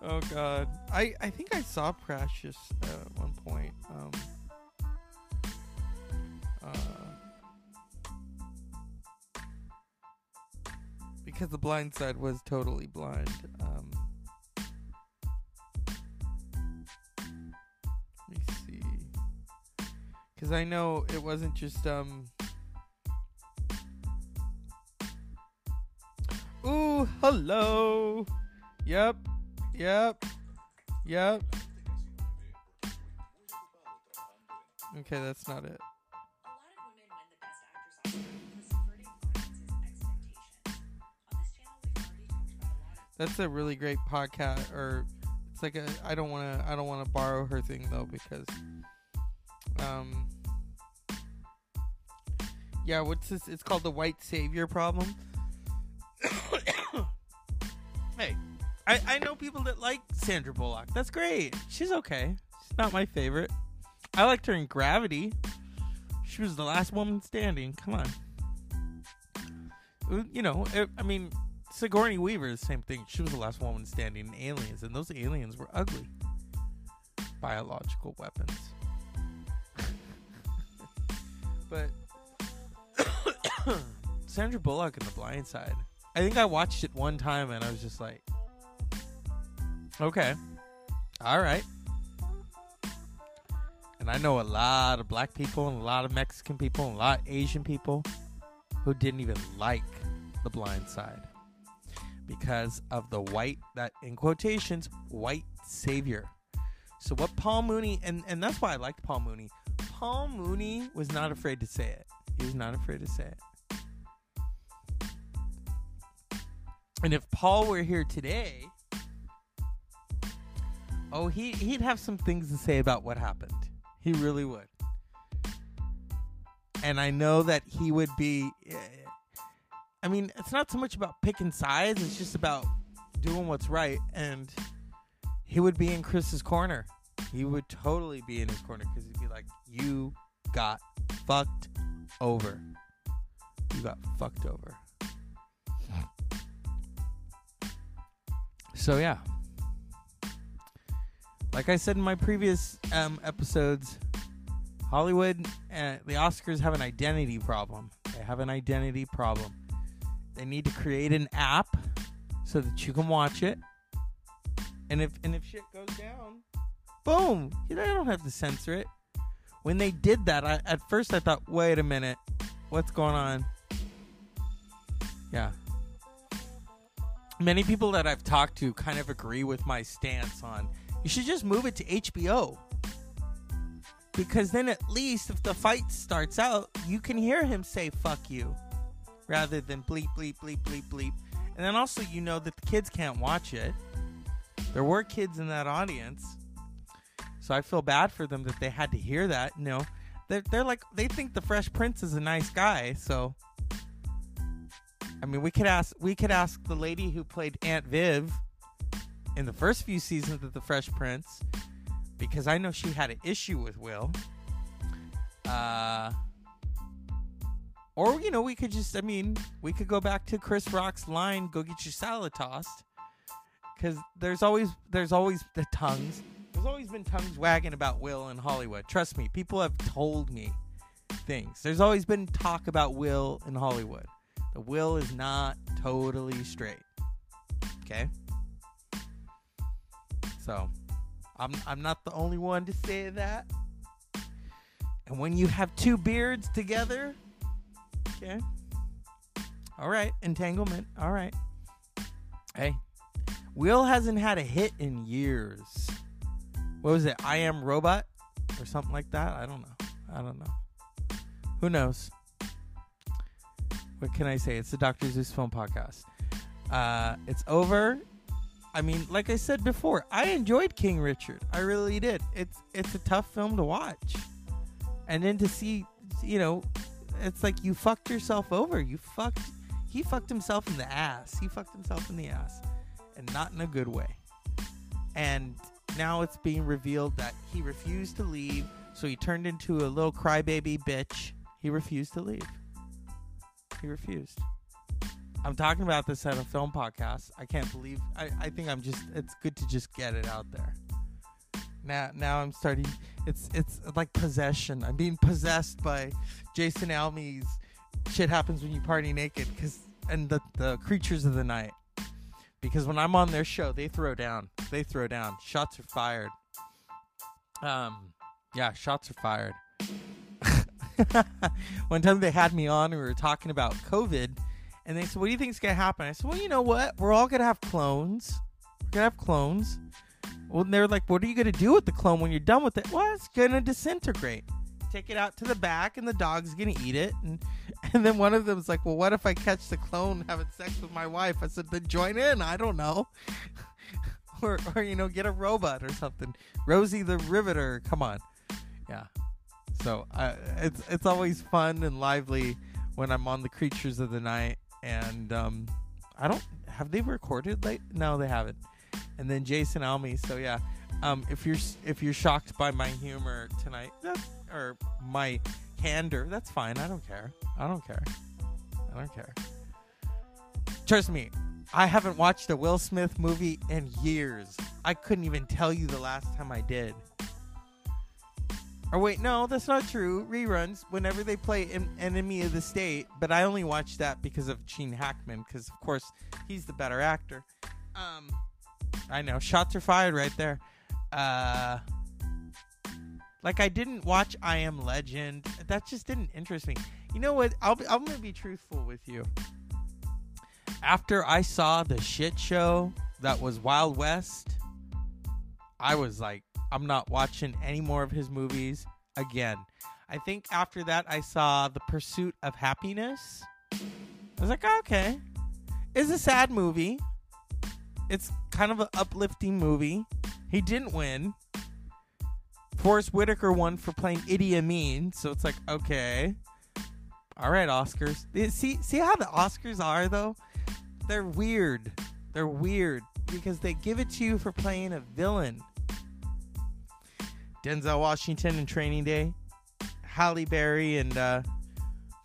oh God, I I think I saw Precious at one point. Um, uh, because The Blind Side was totally blind. Um, let me see. Because I know it wasn't just um. Ooh, hello. Yep, yep, yep. Okay, that's not it. That's a really great podcast, or it's like a. I don't want to. I don't want to borrow her thing though because, um, yeah. What's this? It's called the white savior problem. hey, I I know people that like Sandra Bullock. That's great. She's okay. She's not my favorite. I liked her in Gravity. She was the last woman standing. Come on. You know, it, I mean, Sigourney Weaver is the same thing. She was the last woman standing in Aliens, and those aliens were ugly. Biological weapons. but Sandra Bullock in The Blind Side. I think I watched it one time and I was just like, okay, all right. And I know a lot of black people and a lot of Mexican people and a lot of Asian people who didn't even like The Blind Side because of the white that in quotations white savior. So what Paul Mooney and and that's why I liked Paul Mooney. Paul Mooney was not afraid to say it. He was not afraid to say it. And if Paul were here today, oh, he he'd have some things to say about what happened. He really would. And I know that he would be eh, I mean, it's not so much about picking sides, it's just about doing what's right and he would be in Chris's corner. He would totally be in his corner cuz he'd be like, "You got fucked over. You got fucked over." So yeah. Like I said in my previous um, episodes, Hollywood and the Oscars have an identity problem. They have an identity problem. They need to create an app so that you can watch it. And if and if shit goes down, boom, you know, don't have to censor it. When they did that, I, at first I thought, wait a minute, what's going on? Yeah. Many people that I've talked to kind of agree with my stance on you should just move it to HBO. Because then at least if the fight starts out, you can hear him say fuck you rather than bleep, bleep, bleep, bleep, bleep. And then also, you know that the kids can't watch it. There were kids in that audience. So I feel bad for them that they had to hear that. You know, they're, they're like, they think the Fresh Prince is a nice guy. So, I mean, we could ask, we could ask the lady who played Aunt Viv in the first few seasons of The Fresh Prince because I know she had an issue with Will. Uh, or you know, we could just I mean, we could go back to Chris Rock's line, "Go get your salad tossed," because there's always there's always the tongues. There's always been tongues wagging about Will in Hollywood. Trust me, people have told me things. There's always been talk about Will in Hollywood. The Will is not totally straight. Okay? So, I'm I'm not the only one to say that. And when you have two beards together, okay? All right, entanglement. All right. Hey, Will hasn't had a hit in years. What was it? I am robot or something like that? I don't know. I don't know. Who knows? What can I say? It's the Dr. Zeus Film Podcast. Uh, it's over. I mean, like I said before, I enjoyed King Richard. I really did. It's it's a tough film to watch, and then to see, you know, it's like you fucked yourself over. You fucked. He fucked himself in the ass. He fucked himself in the ass, and not in a good way. And now it's being revealed that he refused to leave, so he turned into a little crybaby bitch. He refused to leave. He refused. I'm talking about this at a film podcast. I can't believe. I, I think I'm just. It's good to just get it out there. Now now I'm starting. It's it's like possession. I'm being possessed by Jason Almey's shit happens when you party naked. Cause and the the creatures of the night. Because when I'm on their show, they throw down. They throw down. Shots are fired. Um, yeah, shots are fired. One time they had me on, and we were talking about COVID, and they said, "What do you think's gonna happen?" I said, "Well, you know what? We're all gonna have clones. We're gonna have clones." Well, they're like, "What are you gonna do with the clone when you're done with it?" Well, it's gonna disintegrate. Take it out to the back, and the dog's gonna eat it. And and then one of them was like, "Well, what if I catch the clone having sex with my wife?" I said, "Then join in. I don't know." or, or you know, get a robot or something. Rosie the Riveter. Come on, yeah. So uh, it's it's always fun and lively when I'm on the creatures of the night, and um, I don't have they recorded late? No, they haven't. And then Jason Almey. So yeah, um, if you're if you're shocked by my humor tonight, or my candor, that's fine. I don't care. I don't care. I don't care. Trust me, I haven't watched a Will Smith movie in years. I couldn't even tell you the last time I did. Or wait, no, that's not true. Reruns whenever they play en- Enemy of the State, but I only watch that because of Gene Hackman, because of course he's the better actor. Um, I know shots are fired right there. Uh, like I didn't watch I Am Legend. That just didn't interest me. You know what? I'll be, I'm gonna be truthful with you. After I saw the shit show that was Wild West, I was like, I'm not watching any more of his movies again. I think after that, I saw The Pursuit of Happiness. I was like, oh, okay. It's a sad movie. It's kind of an uplifting movie. He didn't win. Forest Whitaker won for playing Idi Amin, so it's like, okay. All right, Oscars. See, see how the Oscars are though? They're weird. They're weird because they give it to you for playing a villain. Denzel Washington in Training Day, Halle Berry and uh,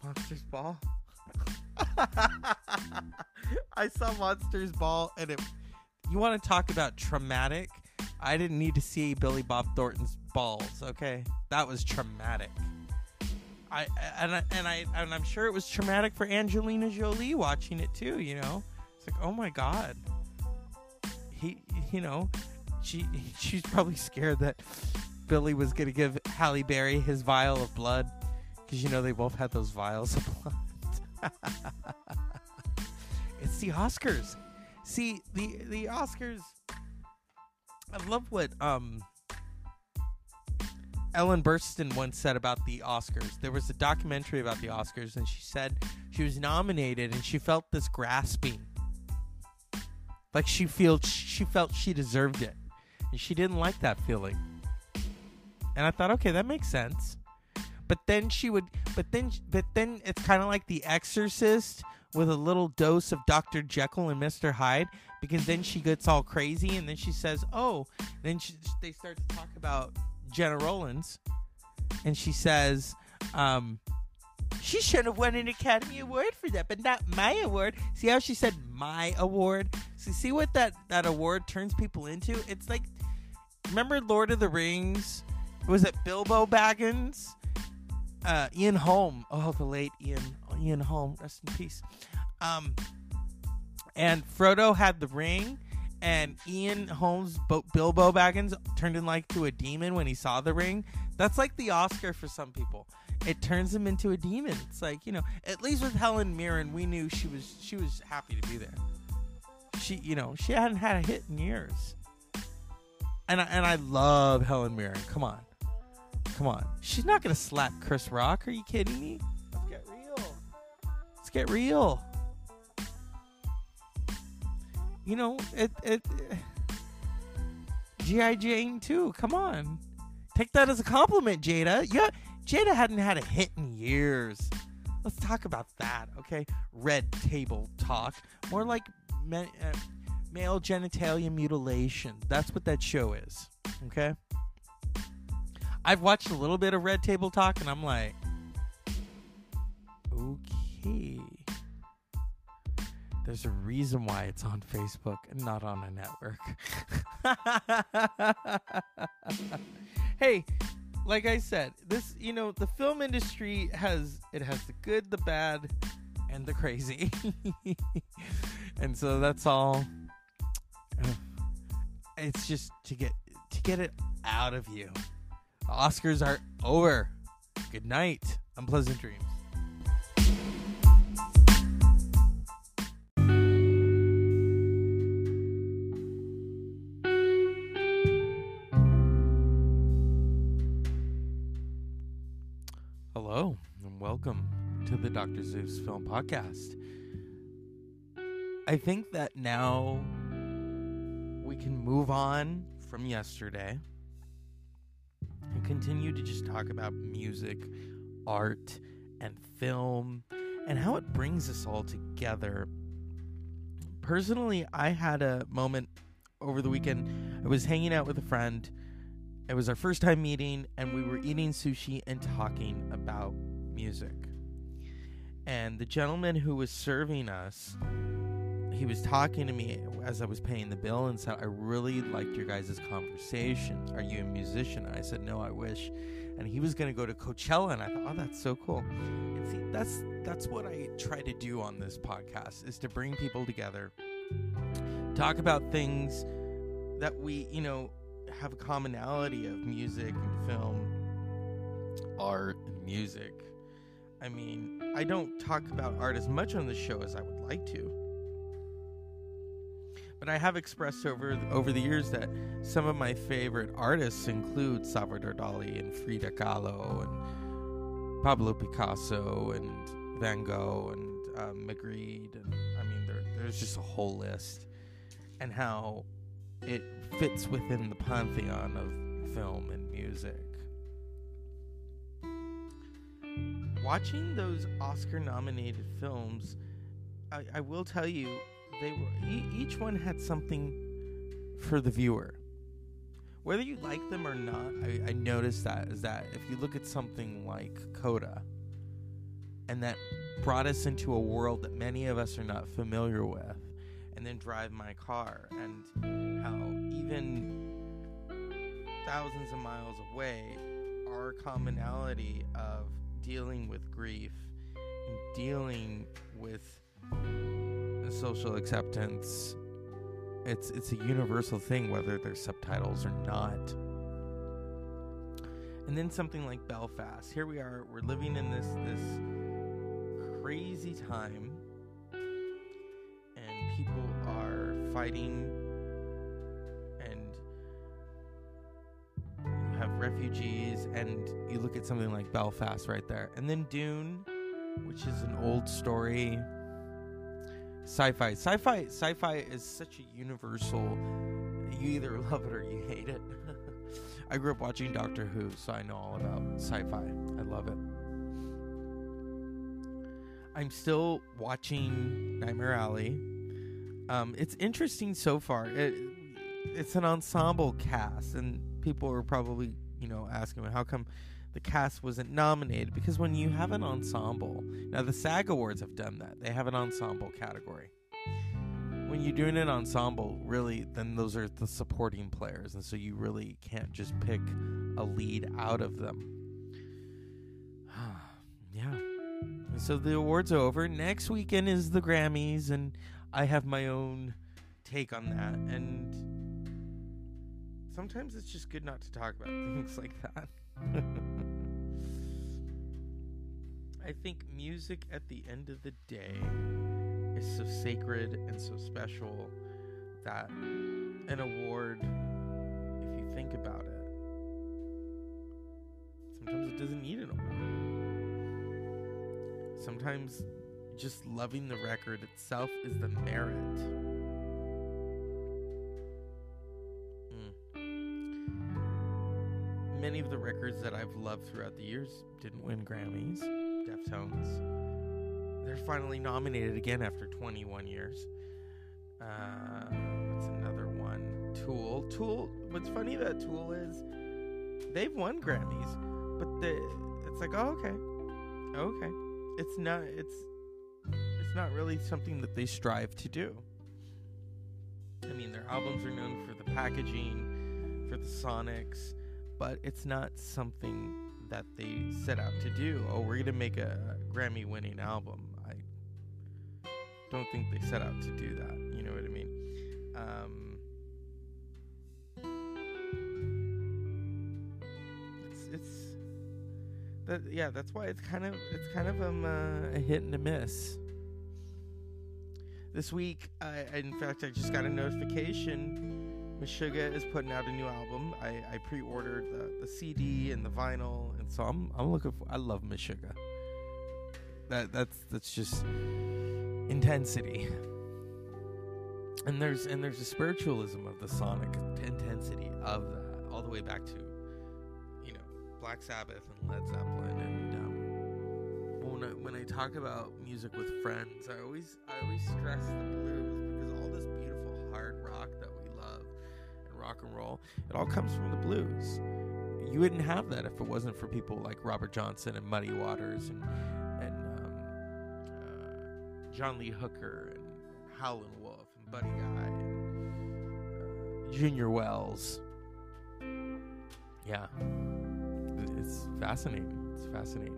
Monsters Ball. I saw Monsters Ball and it. You want to talk about traumatic? I didn't need to see Billy Bob Thornton's balls. Okay, that was traumatic. I and I, and I and I'm sure it was traumatic for Angelina Jolie watching it too. You know, it's like, oh my god. He, you know, she she's probably scared that Billy was gonna give Halle Berry his vial of blood because you know they both had those vials of blood. it's the Oscars. See the the Oscars. I love what um Ellen Burstyn once said about the Oscars. There was a documentary about the Oscars, and she said she was nominated and she felt this grasping, like she felt she felt she deserved it, and she didn't like that feeling. And I thought, okay, that makes sense. But then she would, but then, but then it's kind of like The Exorcist with a little dose of Dr. Jekyll and Mr. Hyde because then she gets all crazy and then she says, "Oh." Then she, they start to talk about Gena Rowlands, and she says, um, "She should have won an Academy Award for that, but not my award." See how she said "my award"? So see what that that award turns people into? It's like, remember Lord of the Rings? Was it Bilbo Baggins? uh, Ian Holm. Oh, the late Ian Ian Holm. Rest in peace. Um, and Frodo had the ring, and Ian Holmes, Bo- Bilbo Baggins, turned in like to a demon when he saw the ring. That's like the Oscar for some people. It turns him into a demon. It's like you know, at least with Helen Mirren, we knew she was she was happy to be there. She, you know, she hadn't had a hit in years. And I, and I love Helen Mirren. Come on. Come on. She's not going to slap Chris Rock. Are you kidding me? Let's get real. Let's get real. You know, it it G.I. Jane too. Come on. Take that as a compliment, Jada. Yeah, Jada hadn't had a hit in years. Let's talk about that, okay? Red table talk. More like ma- uh, male genitalia mutilation. That's what that show is, okay? I've watched a little bit of Red Table Talk, and I'm like, okay. There's a reason why it's on Facebook and not on a network. hey, like I said, this you know the film industry has it has the good, the bad, and the crazy, and so that's all. It's just to get to get it out of you. The Oscars are over. Good night. Unpleasant dreams. Hello, and welcome to the Dr. Zeus Film Podcast. I think that now we can move on from yesterday and continue to just talk about music, art, and film, and how it brings us all together. Personally, I had a moment over the weekend. I was hanging out with a friend. It was our first time meeting, and we were eating sushi and talking about music. And the gentleman who was serving us, he was talking to me as I was paying the bill and said, I really liked your guys' conversation. Are you a musician? I said, No, I wish. And he was going to go to Coachella, and I thought, Oh, that's so cool. And see, that's that's what I try to do on this podcast is to bring people together, talk about things that we, you know, have a commonality of music and film, art and music. I mean, I don't talk about art as much on the show as I would like to. But I have expressed over over the years that some of my favorite artists include Salvador Dali and Frida Kahlo and Pablo Picasso and Van Gogh and um, Magritte and I mean there, there's just a whole list and how it fits within the pantheon of film and music. Watching those Oscar-nominated films, I, I will tell you they were e- each one had something for the viewer. Whether you like them or not, I, I noticed that is that if you look at something like Coda, and that brought us into a world that many of us are not familiar with, and then Drive My Car, and how even thousands of miles away, our commonality of dealing with grief and dealing with social acceptance it's it's a universal thing whether there's subtitles or not. And then something like belfast. Here we are we're living in this this crazy time and people are fighting and you have refugees and you look at something like belfast right there. And then dune which is an old story sci-fi sci-fi sci-fi is such a universal you either love it or you hate it i grew up watching doctor who so i know all about sci-fi i love it I'm still watching Nightmare Alley. Um, it's interesting so far. It, it's an ensemble cast, and people are probably, you know, asking me how come the cast wasn't nominated because when you have an ensemble, now the SAG Awards have done that. They have an ensemble category. When you're doing an ensemble, really, then those are the supporting players, and so you really can't just pick a lead out of them. yeah. And so the awards are over. Next weekend is the Grammys, and I have my own take on that. And sometimes it's just good not to talk about things like that. I think music at the end of the day is so sacred and so special that an award, if you think about it, sometimes it doesn't need an award. Sometimes just loving the record itself is the merit. Mm. Many of the records that I've loved throughout the years didn't win Grammys. Deftones. They're finally nominated again after 21 years. Uh, what's another one? Tool. Tool. What's funny about Tool is they've won Grammys, but the it's like oh, okay, okay. It's not. It's it's not really something that they strive to do. I mean, their albums are known for the packaging, for the sonics, but it's not something that they set out to do. Oh, we're gonna make a Grammy winning album. I don't think they set out to do that. You know what I mean? Um, it's it's that yeah. That's why it's kind of it's kind of um, uh, a hit and a miss. This week, I, in fact, I just got a notification. Meshuggah is putting out a new album. I, I pre-ordered the, the CD and the vinyl, and so I'm I'm looking for. I love Meshuggah. That that's that's just intensity. And there's and there's a spiritualism of the sonic intensity of that, all the way back to, you know, Black Sabbath and Led Zeppelin and. Um, when I, when I talk about music with friends, I always I always stress the blues because all this beautiful hard rock that rock and roll, it all comes from the blues. You wouldn't have that if it wasn't for people like Robert Johnson and Muddy Waters and and um, uh, John Lee Hooker and, Howlin' Wolf and Buddy Guy and uh, Junior Wells. Yeah, it's fascinating. It's fascinating.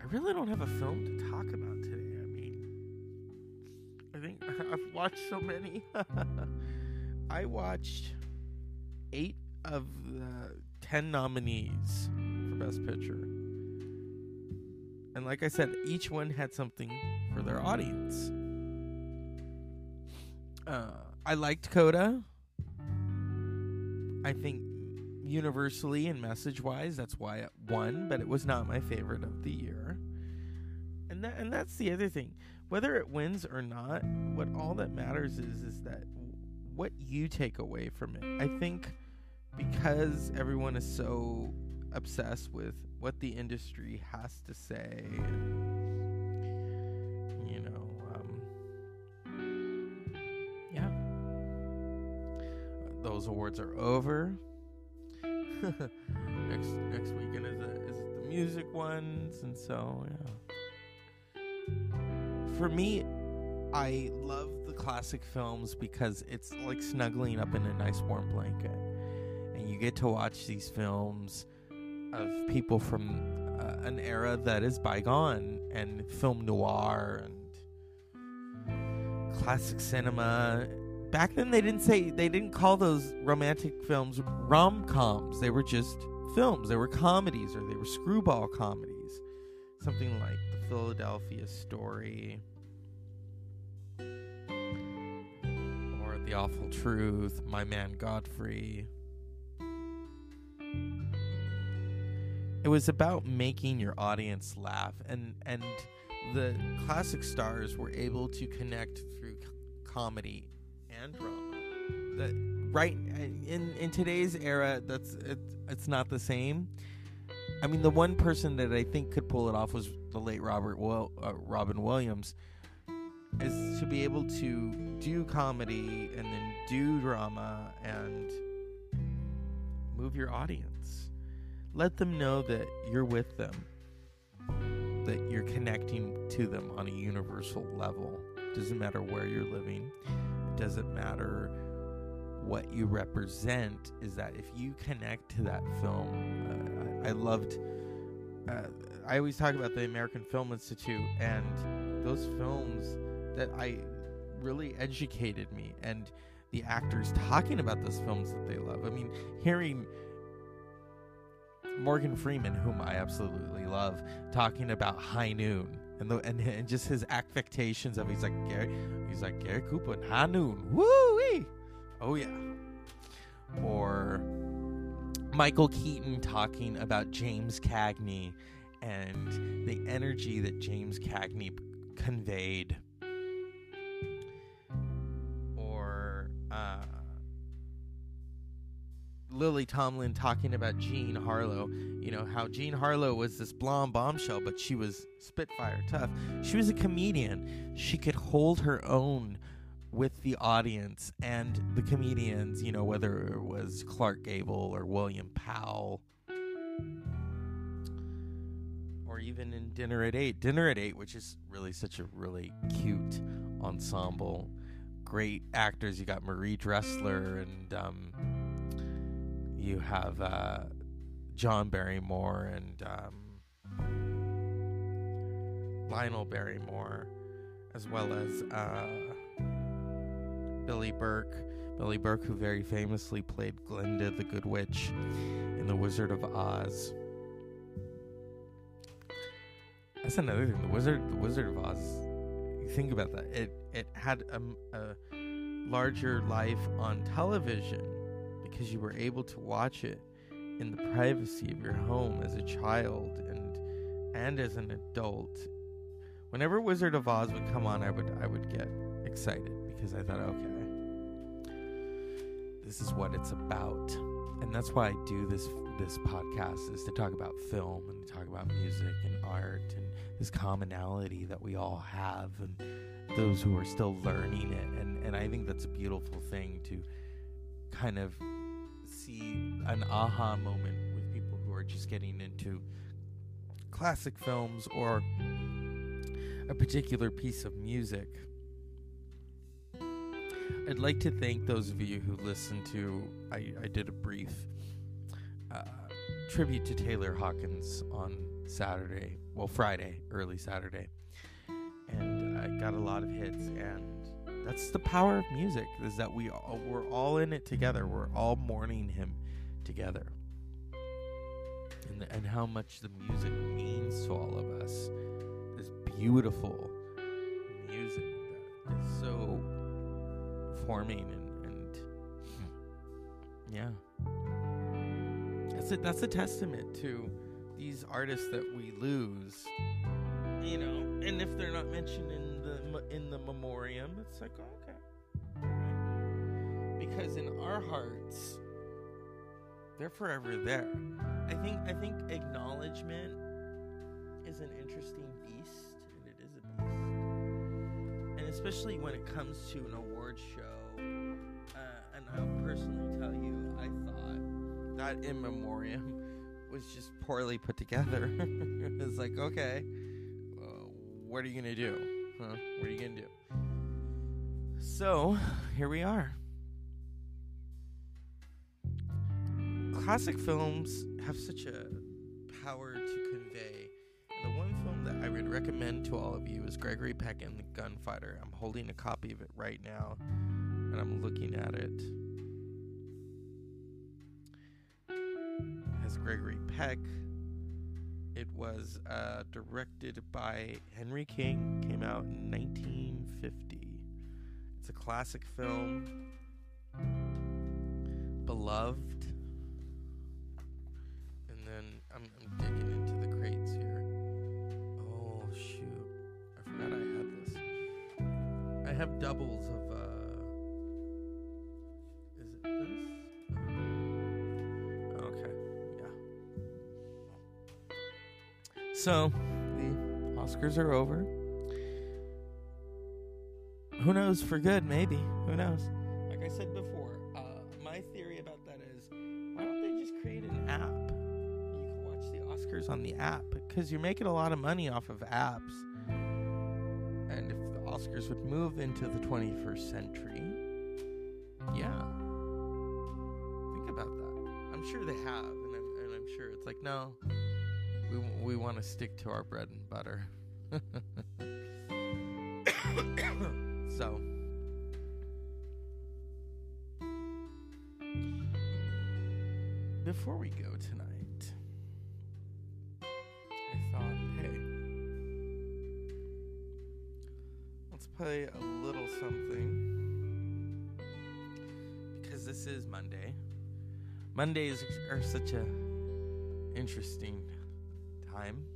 I really don't have a film to talk about today. I mean, I think I've watched so many. I watched eight of the ten nominees for Best Picture. And like I said, each one had something for their audience. Uh, I liked Coda. I think universally and message wise, that's why it won, but it was not my favorite of the year. And that and that's the other thing. Whether it wins or not, what all that matters is is that what you take away from it. I think because everyone is so obsessed with what the industry has to say, you know, um, yeah, those awards are over. next next weekend is, is the music ones, and so yeah. For me, I love the classic films because it's like snuggling up in a nice warm blanket, and you get to watch these films of people from uh, an era that is bygone, and film noir and classic cinema. Back then they didn't say they didn't call those romantic films rom-coms. They were just films. They were comedies or they were screwball comedies. Something like the philadelphia story awful truth my man godfrey it was about making your audience laugh and and the classic stars were able to connect through comedy and drama. That right in in today's era, that's it, it's not the same. I mean, the one person that I think could pull it off was the late Robert Will, uh, Robin Williams, is to be able to do comedy and then do drama and move your audience. Let them know that you're with them, that you're connecting to them on a universal level. Doesn't matter where you're living. It doesn't matter what you represent. Is that if you connect to that film, uh, I, loved. Uh, I always talk about the American Film Institute and those films that I really educated me and the actors talking about those films that they love. I mean, hearing Morgan Freeman, whom I absolutely love, talking about High Noon and the and, and just his affectations of he's like Gary, he's like Gary Cooper and High Noon, woo wee, oh yeah, or Michael Keaton talking about James Cagney and the energy that James Cagney conveyed uh, Lily Tomlin talking about Jean Harlow. You know, how Jean Harlow was this blonde bombshell, but she was Spitfire tough. She was a comedian. She could hold her own with the audience and the comedians, you know, whether it was Clark Gable or William Powell. Or even in Dinner at Eight. Dinner at Eight, which is really such a really cute ensemble. Great actors. You got Marie Dressler and um, you have uh, John Barrymore and um, Lionel Barrymore, as well as uh, Billie Burke. Billie Burke, who very famously played Glinda the Good Witch in The Wizard of Oz. That's another thing. The Wizard, the Wizard of Oz. Think about that. It it had a, a larger life on television because you were able to watch it in the privacy of your home as a child and and as an adult. Whenever Wizard of Oz would come on, I would I would get excited because I thought, okay, this is what it's about, and that's why I do this this podcast is to talk about film and to talk about music and art and this commonality that we all have and those who are still learning it and and I think that's a beautiful thing to kind of see an aha moment with people who are just getting into classic films or a particular piece of music. I'd like to thank those of you who listened to. I, I did a brief uh, tribute to Taylor Hawkins on Saturday, well, Friday, early Saturday. And I got a lot of hits, and that's the power of music is that we all, we're all in it together. We're all mourning him together. And, and how much the music means to all of us. This beautiful music that is so forming and, and hmm, yeah. That's a, that's a testament to these artists that we lose. You know, and if they're not mentioned in the in the memoriam, it's like oh, okay, because in our hearts, they're forever there. I think I think acknowledgement is an interesting beast, and it is a beast, and especially when it comes to an award that in memoriam was just poorly put together. it's like okay, uh, what are you gonna do? Huh? What are you gonna do? So here we are. Classic films have such a power to convey. And the one film that I would recommend to all of you is Gregory Peck and the Gunfighter. I'm holding a copy of it right now, and I'm looking at it. Has Gregory Peck. It was uh, directed by Henry King. Came out in 1950. It's a classic film. Beloved. And then I'm, I'm digging into the crates here. Oh shoot! I forgot I had this. I have doubles of. So, the Oscars are over. Who knows? For good, maybe. Who knows? Like I said before, uh, my theory about that is why don't they just create an app? You can watch the Oscars on the app because you're making a lot of money off of apps. And if the Oscars would move into the 21st century, yeah. Think about that. I'm sure they have, and I'm, and I'm sure it's like, no, we, we want to stick to our bread and butter. so. Before we go tonight, I thought, hey, let's play a little something because this is Monday. Mondays are such a interesting time.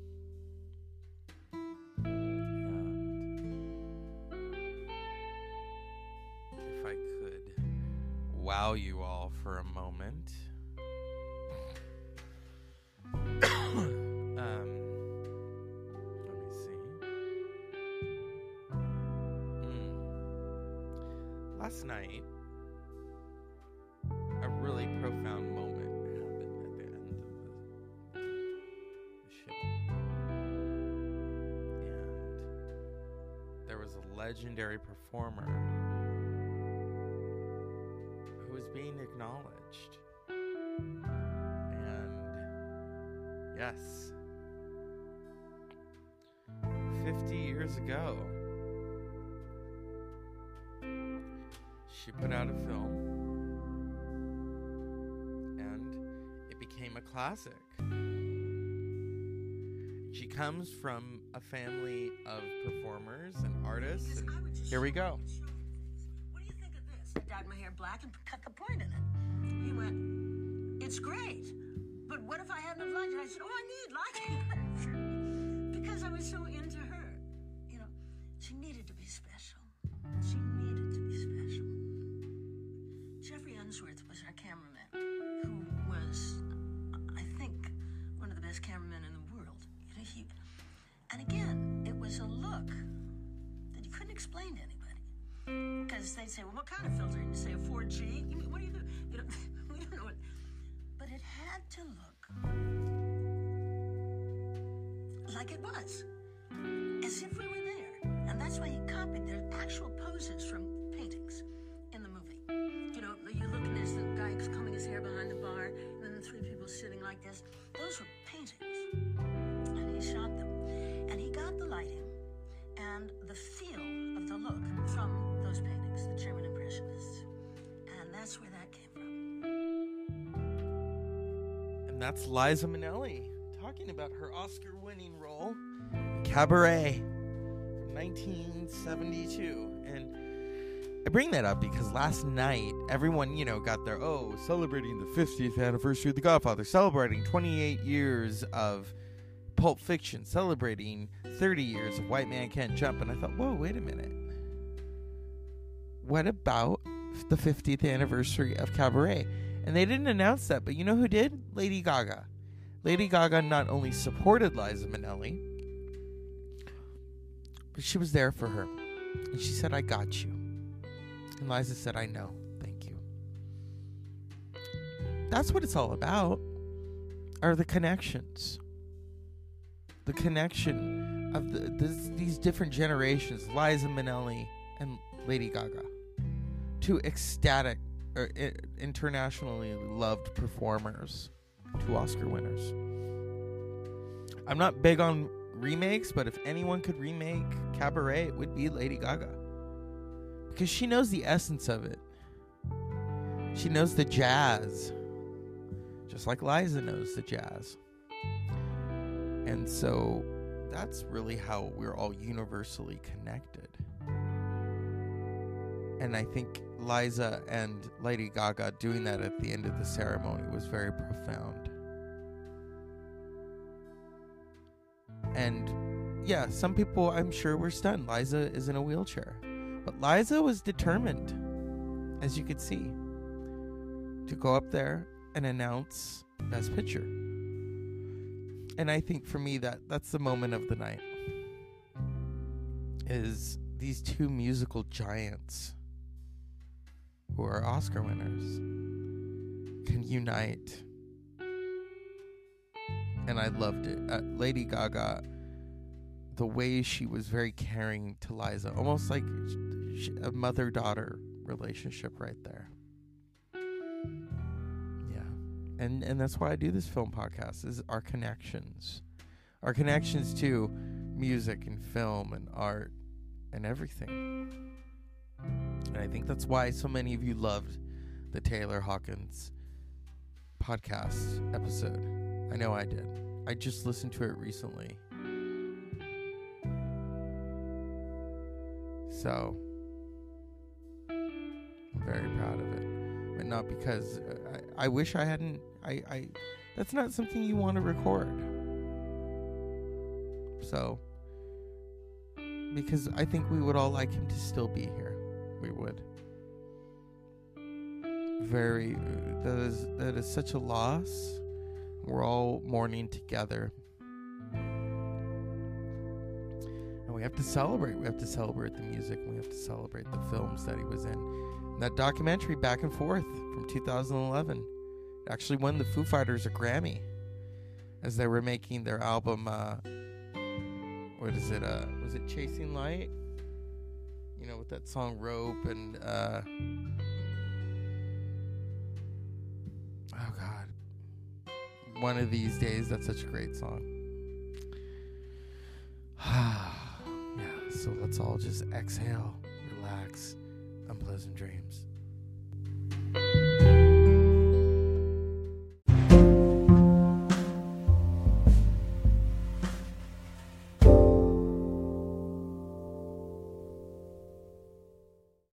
Yes, 50 years ago, she put out a film and it became a classic. She comes from a family of performers and artists. And here we go. I dyed my hair black and cut the point in it. He went, It's great. But what if I hadn't have liked? I said, Oh, I need it. because I was so into her. You know, she needed to be special. She needed to be special. Geoffrey Unsworth was our cameraman, who was, I think, one of the best cameramen in the world. You know, he, and again, it was a look that you couldn't explain to anybody. Because they'd say, well, what kind of filter? And you say a 4G? You what do you do? You know it had to look like it was, as if we were there. And that's why he copied their actual poses from paintings in the movie. You know, you look at there's the guy combing his hair behind the bar, and then the three people sitting like this. Those were paintings. And he shot them. And he got the lighting and the feel of the look from those paintings, the German Impressionists. And that's where that's Liza Minnelli talking about her Oscar winning role Cabaret 1972. And I bring that up because last night, everyone, you know, got their, oh, celebrating the 50th anniversary of The Godfather, celebrating 28 years of Pulp Fiction, celebrating 30 years of White Man Can't Jump. And I thought, whoa, wait a minute. What about the 50th anniversary of Cabaret? And they didn't announce that, but you know who did? Lady Gaga. Lady Gaga not only supported Liza Minnelli, but she was there for her. And she said, I got you. And Liza said, I know. Thank you. That's what it's all about. Are the connections. The connection of the, this, these different generations, Liza Minnelli and Lady Gaga. Two ecstatic, Uh, or, internationally loved performers, to Oscar winners. I'm not big on remakes, but if anyone could remake Cabaret, it would be Lady Gaga. Because she knows the essence of it. She knows the jazz. Just like Liza knows the jazz. And so that's really how we're all universally connected. And I think Liza and Lady Gaga doing that at the end of the ceremony was very profound. And yeah, some people I'm sure were stunned. Liza is in a wheelchair. But Liza was determined, as you could see, to go up there and announce Best Picture. and I think for me that that's the moment of the night is these two musical giants who are Oscar winners can unite. And I loved it. Uh, Lady Gaga, the way she was very caring to Liza, almost like a mother daughter relationship right there. Yeah. And and that's why I do this film podcast is our connections. Our connections to music and film and art and everything. And I think that's why so many of you loved the Taylor Hawkins podcast episode. I know I did. I just listened to it recently. So, I'm very proud of it. But not because uh, I, I wish I hadn't. I, I. That's not something you want to record. So, because I think we would all like him to still be here. We would. Very that is that is such a loss. We're all mourning together. And we have to celebrate. We have to celebrate the music. We have to celebrate the films that he was in. And that documentary Back and Forth from 2011 actually won the Foo Fighters a Grammy as they were making their album uh, what is it? Uh, was it Chasing Light? You know, with that song Rope and uh, oh god, one of these days. That's such a great song. yeah. So let's all just exhale, relax, unpleasant dreams.